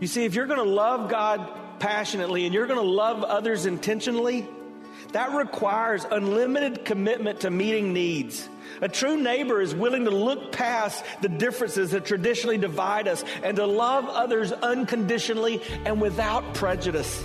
You see, if you're going to love God passionately and you're going to love others intentionally, that requires unlimited commitment to meeting needs. A true neighbor is willing to look past the differences that traditionally divide us and to love others unconditionally and without prejudice.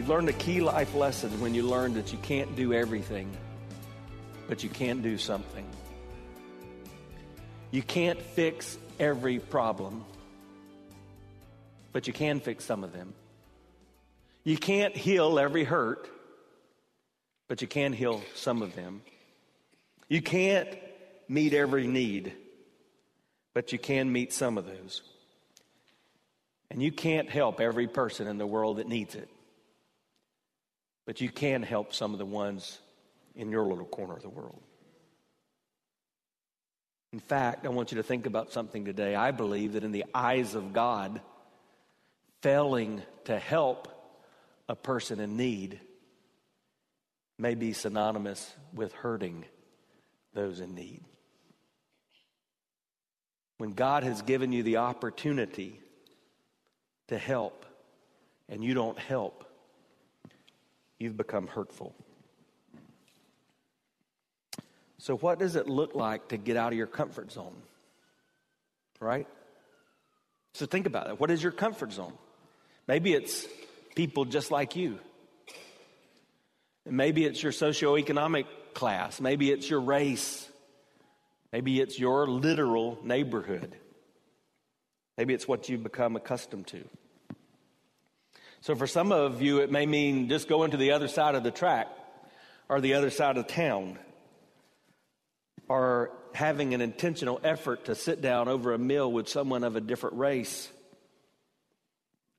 You've learned a key life lesson when you learn that you can't do everything, but you can do something. You can't fix every problem, but you can fix some of them. You can't heal every hurt, but you can heal some of them. You can't meet every need, but you can meet some of those. And you can't help every person in the world that needs it, but you can help some of the ones in your little corner of the world. In fact, I want you to think about something today. I believe that in the eyes of God, failing to help a person in need may be synonymous with hurting those in need. When God has given you the opportunity to help and you don't help, you've become hurtful. So, what does it look like to get out of your comfort zone? Right? So, think about it. What is your comfort zone? Maybe it's people just like you. Maybe it's your socioeconomic class. Maybe it's your race. Maybe it's your literal neighborhood. Maybe it's what you've become accustomed to. So, for some of you, it may mean just going to the other side of the track or the other side of town or having an intentional effort to sit down over a meal with someone of a different race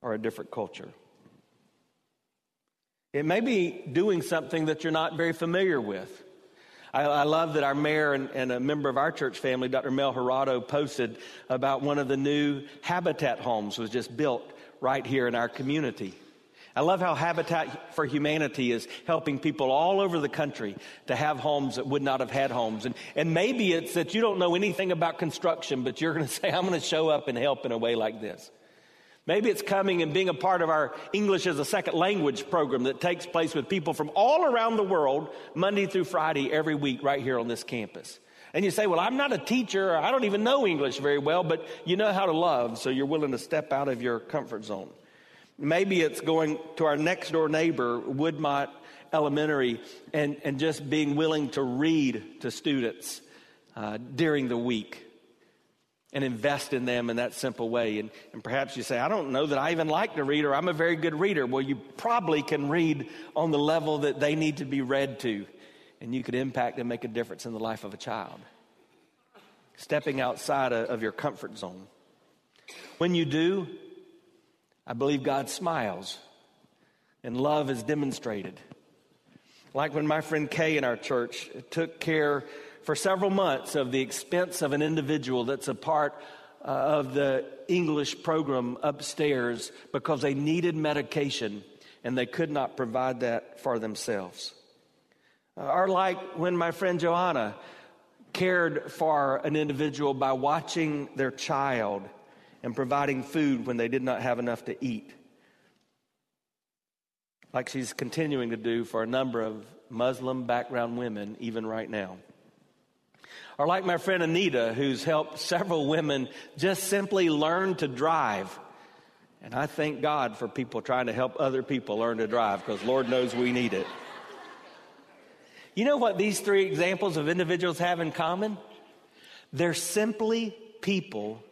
or a different culture. It may be doing something that you're not very familiar with. I, I love that our mayor and, and, a member of our church family, Dr. Mel Gerardo, posted about one of the new Habitat homes was just built right here in our community. I love how Habitat for Humanity is helping people all over the country to have homes that would not have had homes. And, and maybe it's that you don't know anything about construction, but you're going to say, I'm going to show up and help in a way like this. Maybe it's coming and being a part of our English as a second language program that takes place with people from all around the world, Monday through Friday, every week, right here on this campus. And you say, Well, I'm not a teacher, I don't even know English very well, but you know how to love, so you're willing to step out of your comfort zone. Maybe it's going to our next door neighbor, Woodmont Elementary, and, and just being willing to read to students uh, during the week and invest in them in that simple way. And, and perhaps you say, I don't know that I even like to read or I'm a very good reader. Well, you probably can read on the level that they need to be read to, and you could impact and make a difference in the life of a child. Stepping outside of, your comfort zone. When you do, I believe God smiles and love is demonstrated. Like when my friend Kay in our church took care for several months of the expense of an individual that's a part uh, of the English program upstairs because they needed medication and they could not provide that for themselves. Uh, or like when my friend Joanna cared for an individual by watching their child and providing food when they did not have enough to eat. Like she's continuing to do for a number of Muslim background women, even right now. Or like my friend Anita, who's helped several women just simply learn to drive And I thank God for people trying to help other people learn to drive because Lord knows we need it. You know what these three examples of individuals have in common? They're simply people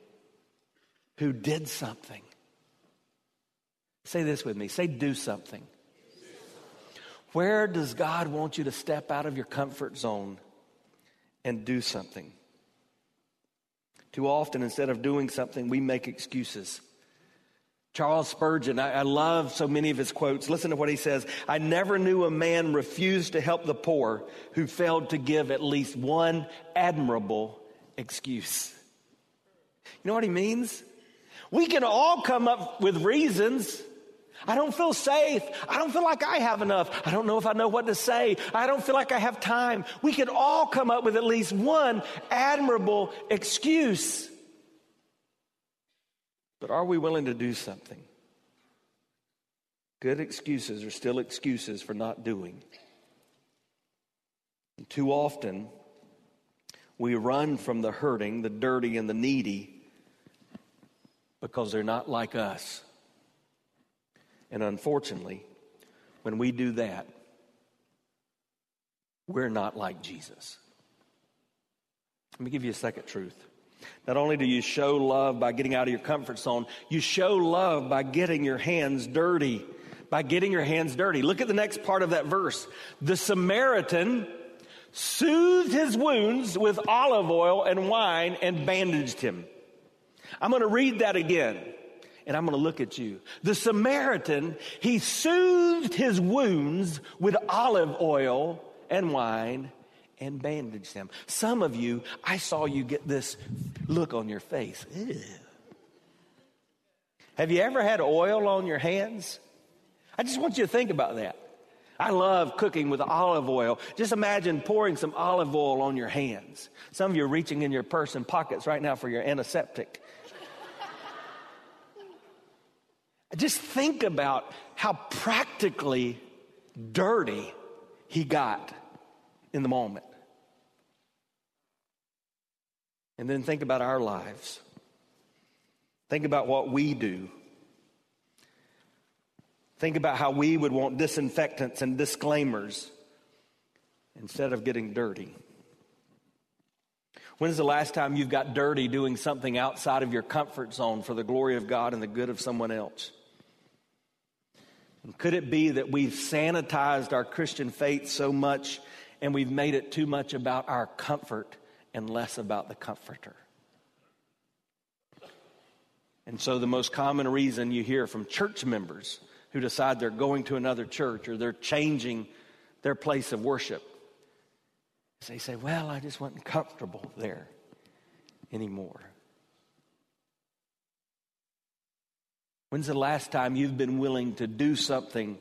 who did something. Say this with me. Say, do something. Where does God want you to step out of your comfort zone and do something? Too often, instead of doing something, we make excuses. Charles Spurgeon, I, I, love so many of his quotes. Listen to what he says I never knew a man refuse to help the poor who failed to give at least one admirable excuse. You know what he means? We can all come up with reasons. I don't feel safe. I don't feel like I have enough. I don't know if I know what to say. I don't feel like I have time. We can all come up with at least one admirable excuse. But are we willing to do something? Good excuses are still excuses for not doing. And too often, we run from the hurting, the dirty, and the needy because they're not like us. And unfortunately, when we do that, we're not like Jesus. Let me give you a second truth. Not only do you show love by getting out of your comfort zone, you show love by getting your hands dirty. By getting your hands dirty. Look at the next part of that verse. The Samaritan soothed his wounds with olive oil and wine and bandaged him. I'm going to read that again and I'm going to look at you. The Samaritan, he soothed his wounds with olive oil and wine and bandaged them. Some of you, I saw you get this look on your face. Ew. Have you ever had oil on your hands? I just want you to think about that. I love cooking with olive oil. Just imagine pouring some olive oil on your hands. Some of you are reaching in your purse and pockets right now for your antiseptic. Just think about how practically dirty he got in the moment. And then think about our lives. Think about what we do. Think about how we would want disinfectants and disclaimers instead of getting dirty. When's the last time you've got dirty doing something outside of your comfort zone for the glory of God and the good of someone else? And could it be that we've sanitized our Christian faith so much and we've made it too much about our comfort and less about the comforter. And so, the most common reason you hear from church members who decide they're going to another church or they're changing their place of worship is they say, Well, I just wasn't comfortable there anymore. When's the last time you've been willing to do something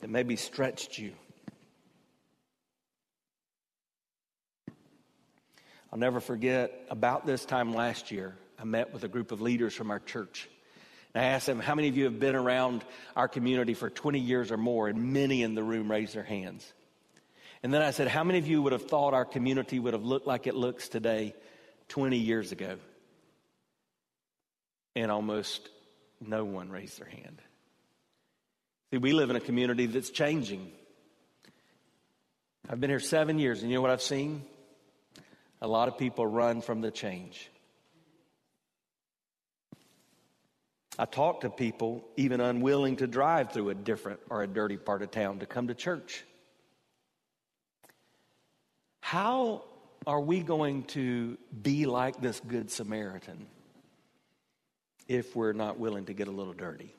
that maybe stretched you? I'll never forget about this time last year, I met with a group of leaders from our church. And I asked them, How many of you have been around our community for 20 years or more? And many in the room raised their hands. And then I said, How many of you would have thought our community would have looked like it looks today 20 years ago? And almost no one raised their hand. See, we live in a community that's changing. I've been here seven years, and you know what I've seen? A lot of people run from the change. I talk to people even unwilling to drive through a different or a dirty part of town to come to church. How are we going to be like this Good Samaritan if we're not willing to get a little dirty?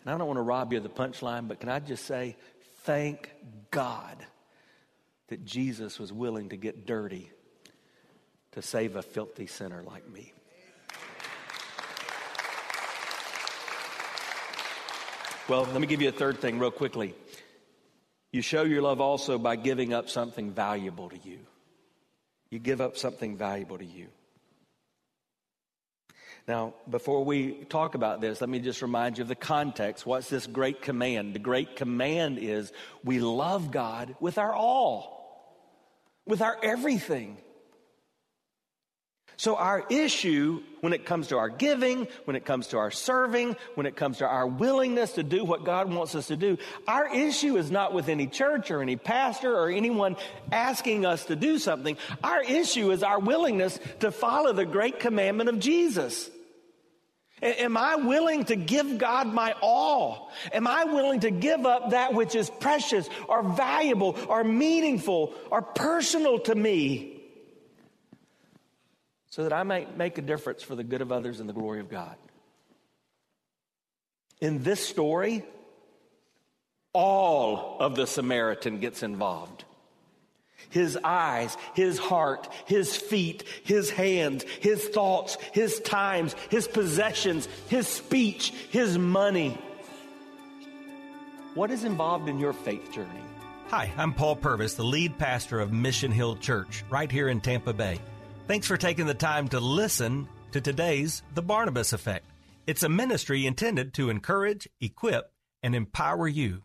And I don't want to rob you of the punchline, but can I just say, thank God that Jesus was willing to get dirty to save a filthy sinner like me. Well, let me give you a third thing real quickly. You show your love also by giving up something valuable to you. You give up something valuable to you. Now, before we talk about this, let me just remind you of the context. What's this great command? The great command is we love God with our all with our everything. So, our issue when it comes to our giving, when it comes to our serving, when it comes to our willingness to do what God wants us to do, our issue is not with any church or any pastor or anyone asking us to do something. Our issue is our willingness to follow the great commandment of Jesus. Am I willing to give God my all? Am I willing to give up that which is precious or valuable or meaningful or personal to me? so that I might make a difference for the good of others and the glory of God. In this story, all of the Samaritan gets involved. His eyes, his heart, his feet, his hands, his thoughts, his times, his possessions, his speech, his money. What is involved in your faith journey? Hi, I'm Paul Purvis, the lead pastor of Mission Hill Church, right here in Tampa Bay. Thanks for taking the time to listen to today's The Barnabas Effect. It's a ministry intended to encourage, equip, and empower you.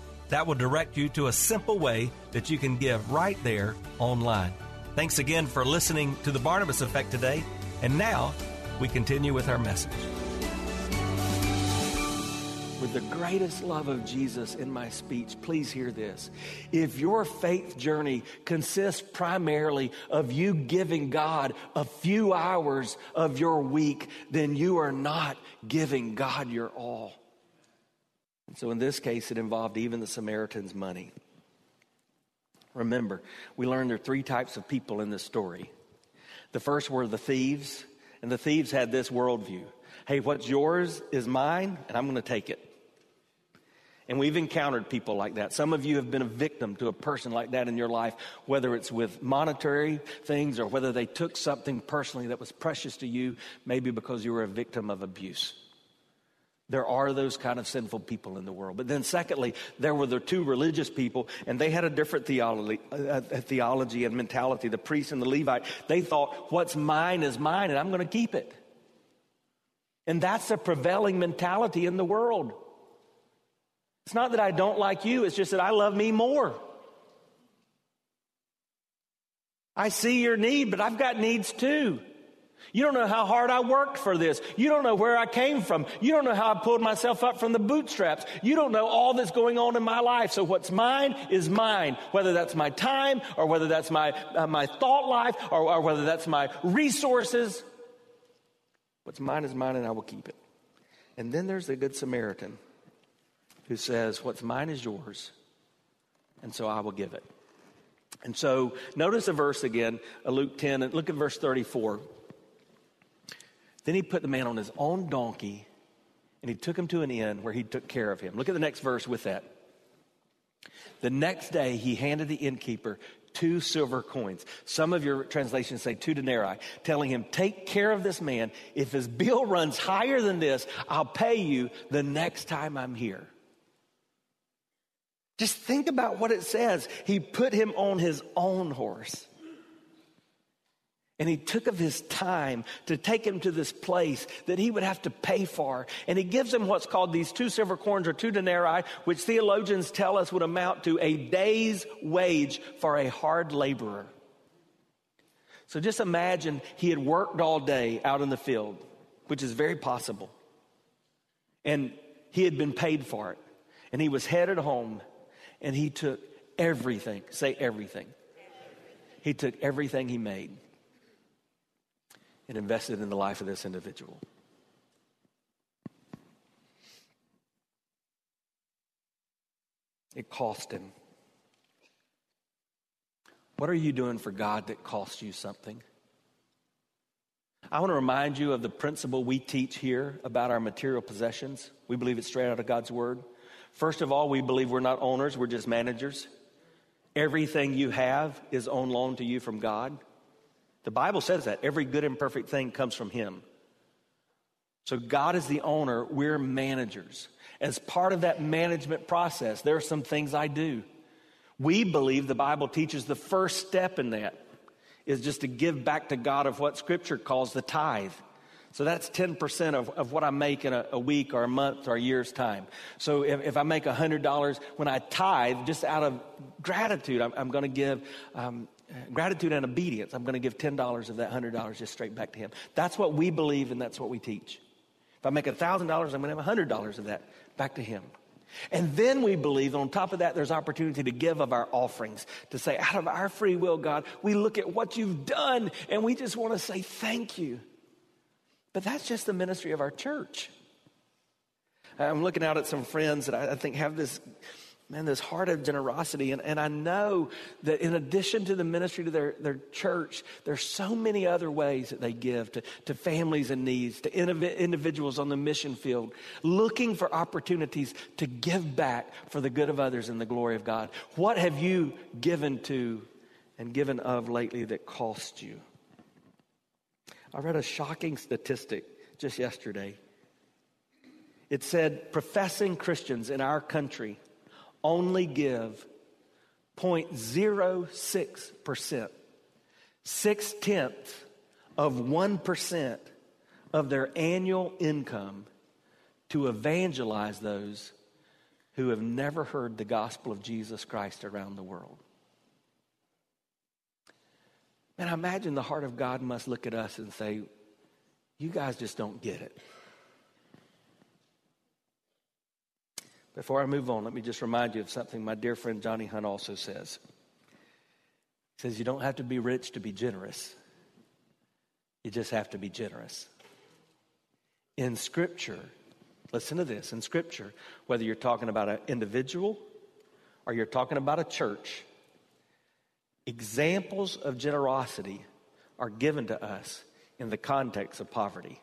That will direct you to a simple way that you can give right there online. Thanks again for listening to The Barnabas Effect today. And now we continue with our message with the greatest love of Jesus in my speech, please hear this. If your faith journey consists primarily of you giving God a few hours of your week, then you are not giving God your all. So in this case, it involved even the Samaritan's money. Remember, we learned there are three types of people in this story. The first were the thieves, and the thieves had this worldview hey, what's yours is mine, and I'm going to take it. And we've encountered people like that. Some of you have been a victim to a person like that in your life, whether it's with monetary things or whether they took something personally that was precious to you, maybe because you were a victim of abuse. There are those kind of sinful people in the world. But then, secondly, there were the two religious people, and they had a different theology, uh, theology and mentality. The priest and the Levite, they thought, what's mine is mine, and I'm going to keep it. And that's the prevailing mentality in the world. It's not that I don't like you, it's just that I love me more. I see your need, but I've got needs too. You don't know how hard I worked for this. You don't know where I came from. You don't know how I pulled myself up from the bootstraps. You don't know all that's going on in my life. So what's mine is mine, whether that's my time or whether that's my, uh, my thought life or, or whether that's my resources. What's mine is mine and I will keep it. And then there's the Good Samaritan who says, What's mine is yours, and so I will give it. And so notice the verse again, uh, Luke 10, and look at verse 34. Then he put the man on his own donkey and he took him to an inn where he took care of him. Look at the next verse with that. The next day he handed the innkeeper two silver coins. Some of your translations say two denarii, telling him, Take care of this man. If his bill runs higher than this, I'll pay you the next time I'm here. Just think about what it says. He put him on his own horse. And he took of his time to take him to this place that he would have to pay for. And he gives him what's called these two silver coins or two denarii, which theologians tell us would amount to a day's wage for a hard laborer. So just imagine he had worked all day out in the field, which is very possible. And he had been paid for it. And he was headed home and he took everything. Say everything. He took everything he made and invested in the life of this individual. It cost him. What are you doing for God that costs you something? I want to remind you of the principle we teach here about our material possessions. We believe it's straight out of God's Word. First of all, we believe we're not owners, we're just managers. Everything you have is on loan to you from God. The Bible says that. Every good and perfect thing comes from Him. So God is the owner, we're managers. As part of that management process, there are some things I do. We believe the Bible teaches the first step in that is just to give back to God of what Scripture calls the tithe. So that's 10% of, of what I make in a, a, week or a month or a year's time. So if, if I make $100, when I tithe, just out of gratitude, I'm, I'm going to give um, gratitude and obedience. I'm going to give $10 of that $100 just straight back to Him. That's what we believe and that's what we teach. If I make $1,000, I'm going to have $100 of that back to Him. And then we believe, on top of that, there's opportunity to give of our offerings, to say, out of our free will, God, we look at what you've done and we just want to say thank you. But that's just the ministry of our church. I'm looking out at some friends that I think have this man, this heart of generosity. And, and I know that in addition to the ministry to their, their church, there's so many other ways that they give to, to families in needs, to individuals on the mission field, looking for opportunities to give back for the good of others and the glory of God. What have you given to and given of lately that cost you? I read a shocking statistic just yesterday. It said professing Christians in our country only give 0.06%, six tenths of 1% of their annual income to evangelize those who have never heard the gospel of Jesus Christ around the world. And I imagine the heart of God must look at us and say, You guys just don't get it. Before I move on, let me just remind you of something my dear friend Johnny Hunt also says. He says, You don't have to be rich to be generous, you just have to be generous. In Scripture, listen to this in Scripture, whether you're talking about an individual or you're talking about a church, examples of generosity are given to us in the context of poverty.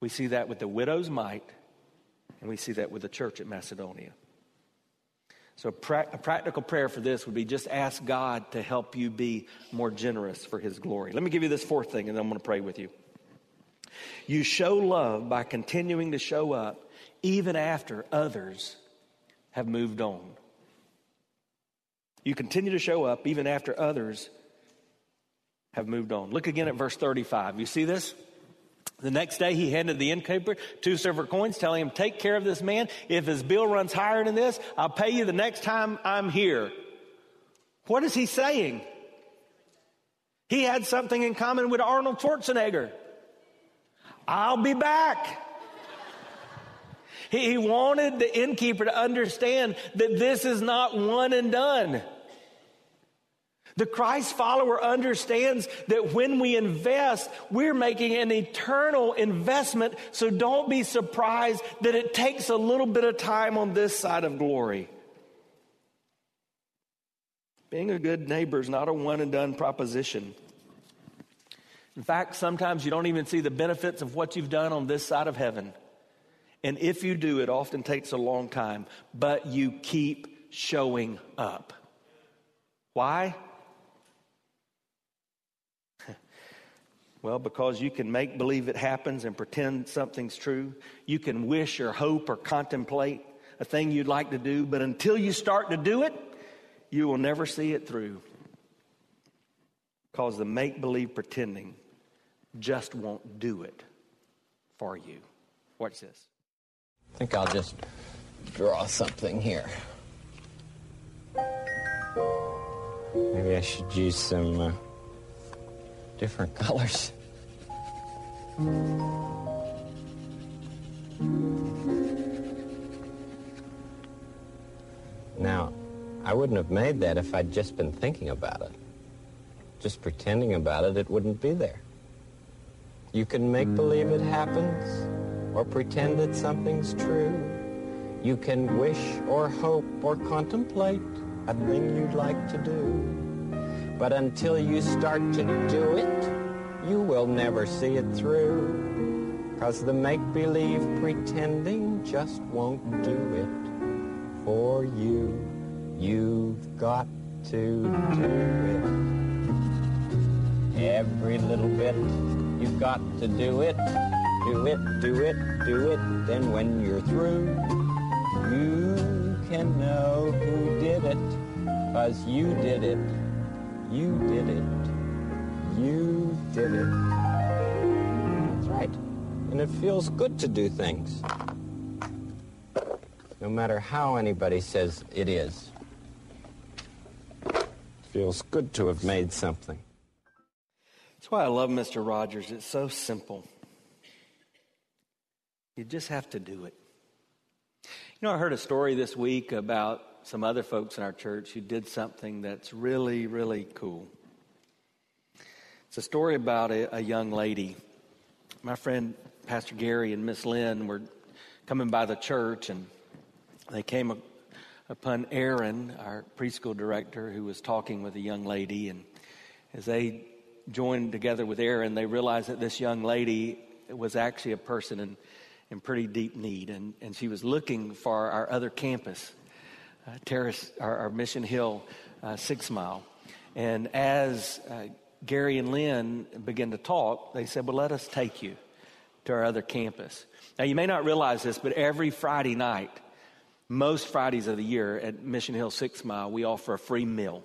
We see that with the widow's mite and we see that with the church at Macedonia. So, a, pra- a, practical prayer for this would be just ask God to help you be more generous for His glory. Let me give you this fourth thing, and then I'm going to pray with you. You show love by continuing to show up even after others have moved on. You continue to show up even after others have moved on. Look again at verse 35. You see this? The next day, he handed the innkeeper two silver coins, telling him, Take care of this man. If his bill runs higher than this, I'll pay you the next time I'm here. What is he saying? He had something in common with Arnold Schwarzenegger. I'll be back. He wanted the innkeeper to understand that this is not one and done. The Christ follower understands that when we invest, we're making an eternal investment. So don't be surprised that it takes a little bit of time on this side of glory. Being a good neighbor is not a one and done proposition. In fact, sometimes you don't even see the benefits of what you've done on this side of heaven. And if you do, it often takes a long time, but you keep showing up. Why? Well, because you can make believe it happens and pretend something's true. You can wish or hope or contemplate a thing you'd like to do, but until you start to do it, you will never see it through. Because the make believe pretending just won't do it for you. Watch this. I think I'll just draw something here. Maybe I should use some. Uh different colors. Now, I wouldn't have made that if I'd just been thinking about it. Just pretending about it, it wouldn't be there. You can make believe it happens or pretend that something's true. You can wish or hope or contemplate a thing you'd like to do. But until you start to do it, you will never see it through. Cause the make-believe pretending just won't do it for you. You've got to do it. Every little bit, you've got to do it. Do it, do it, do it. Then when you're through, you can know who did it. Cause you did it. You did it. You did it. That's right. And it feels good to do things. No matter how anybody says it is. It feels good to have made something. That's why I love Mr. Rogers. It's so simple. You just have to do it. You know, I heard a story this week about some other folks in our church who did something that's really, really cool. It's a story about a, a young lady. My friend, Pastor Gary, and Miss Lynn were coming by the church, and they came upon Aaron, our preschool director, who was talking with a young lady. And as they joined together with Aaron, they realized that this young lady was actually a person in, in pretty deep need. And, and she was looking for our other campus, Terrace, our, our, Mission Hill uh, Six Mile. And as uh, Gary and Lynn began to talk, they said, Well, let us take you to our other campus. Now, you may not realize this, but every Friday night, most Fridays of the year at Mission Hill Six Mile, we offer a free meal.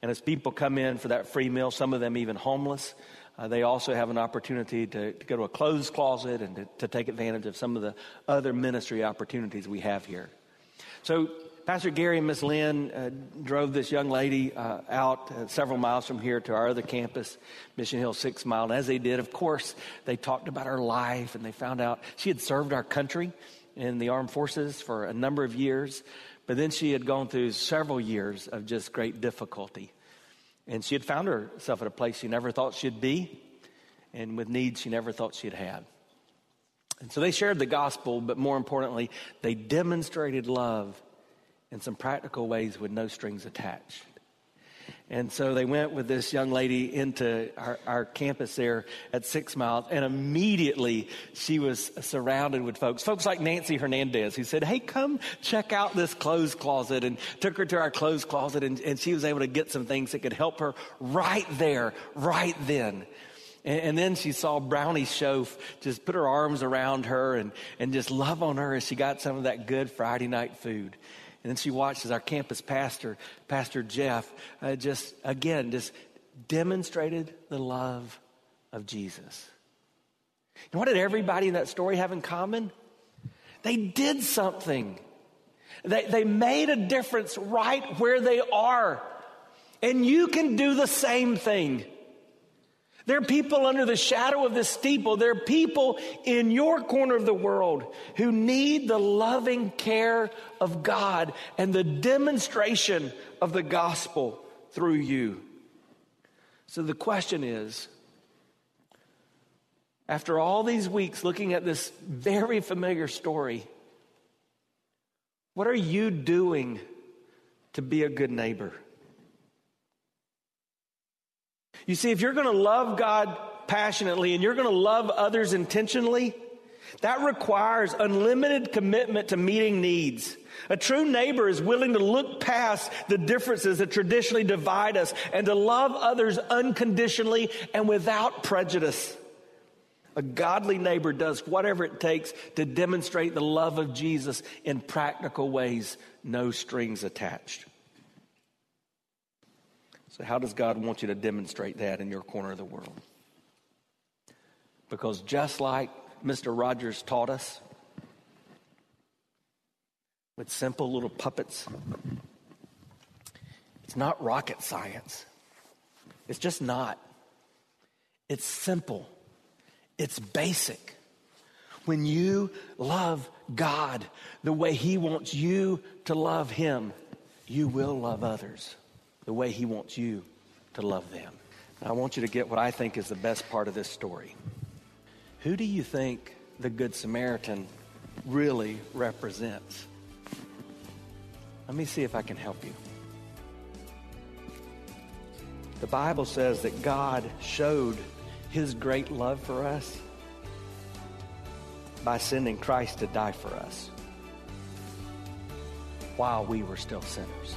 And as people come in for that free meal, some of them even homeless, uh, they also have an opportunity to, to, go to a clothes closet and to, to, take advantage of some of the other ministry opportunities we have here. So, Pastor Gary and Miss Lynn uh, drove this young lady uh, out uh, several miles from here to our other campus, Mission Hill Six Mile. And as they did, of course, they talked about her life and they found out she had served our country in the armed forces for a number of years. But then she had gone through several years of just great difficulty. And she had found herself at a place she never thought she'd be, and with needs she never thought she'd have. And so they shared the gospel, but more importantly, they demonstrated love in some practical ways with no strings attached. And so they went with this young lady into our, our, campus there at Six Miles, and immediately she was surrounded with folks, folks like Nancy Hernandez, who said, Hey, come check out this clothes closet, and took her to our clothes closet, and, and she was able to get some things that could help her right there, right then. And, and then she saw Brownie Shoaf just put her arms around her and, and just love on her as she got some of that good Friday night food. And then she watched as our campus pastor, Pastor Jeff, uh, just again, just demonstrated the love of Jesus. And what did everybody in that story have in common? They did something. They, they made a difference right where they are. And you can do the same thing. There are people under the shadow of the steeple. There are people in your corner of the world who need the loving care of God and the demonstration of the gospel through you. So the question is after all these weeks looking at this very familiar story, what are you doing to be a good neighbor? You see, if you're going to love God passionately and you're going to love others intentionally, that requires unlimited commitment to meeting needs. A true neighbor is willing to look past the differences that traditionally divide us and to love others unconditionally and without prejudice. A godly neighbor does whatever it takes to demonstrate the love of Jesus in practical ways, no strings attached. So, how does God want you to demonstrate that in your corner of the world? Because just like Mr. Rogers taught us, with simple little puppets, it's not rocket science. It's just not. It's simple, it's basic. When you love God the way He wants you to love Him, you will love others the way He wants you to love them. I want you to get what I think is the best part of this story. Who do you think the Good Samaritan really represents? Let me see if I can help you. The Bible says that God showed his great love for us by sending Christ to die for us while we were still sinners.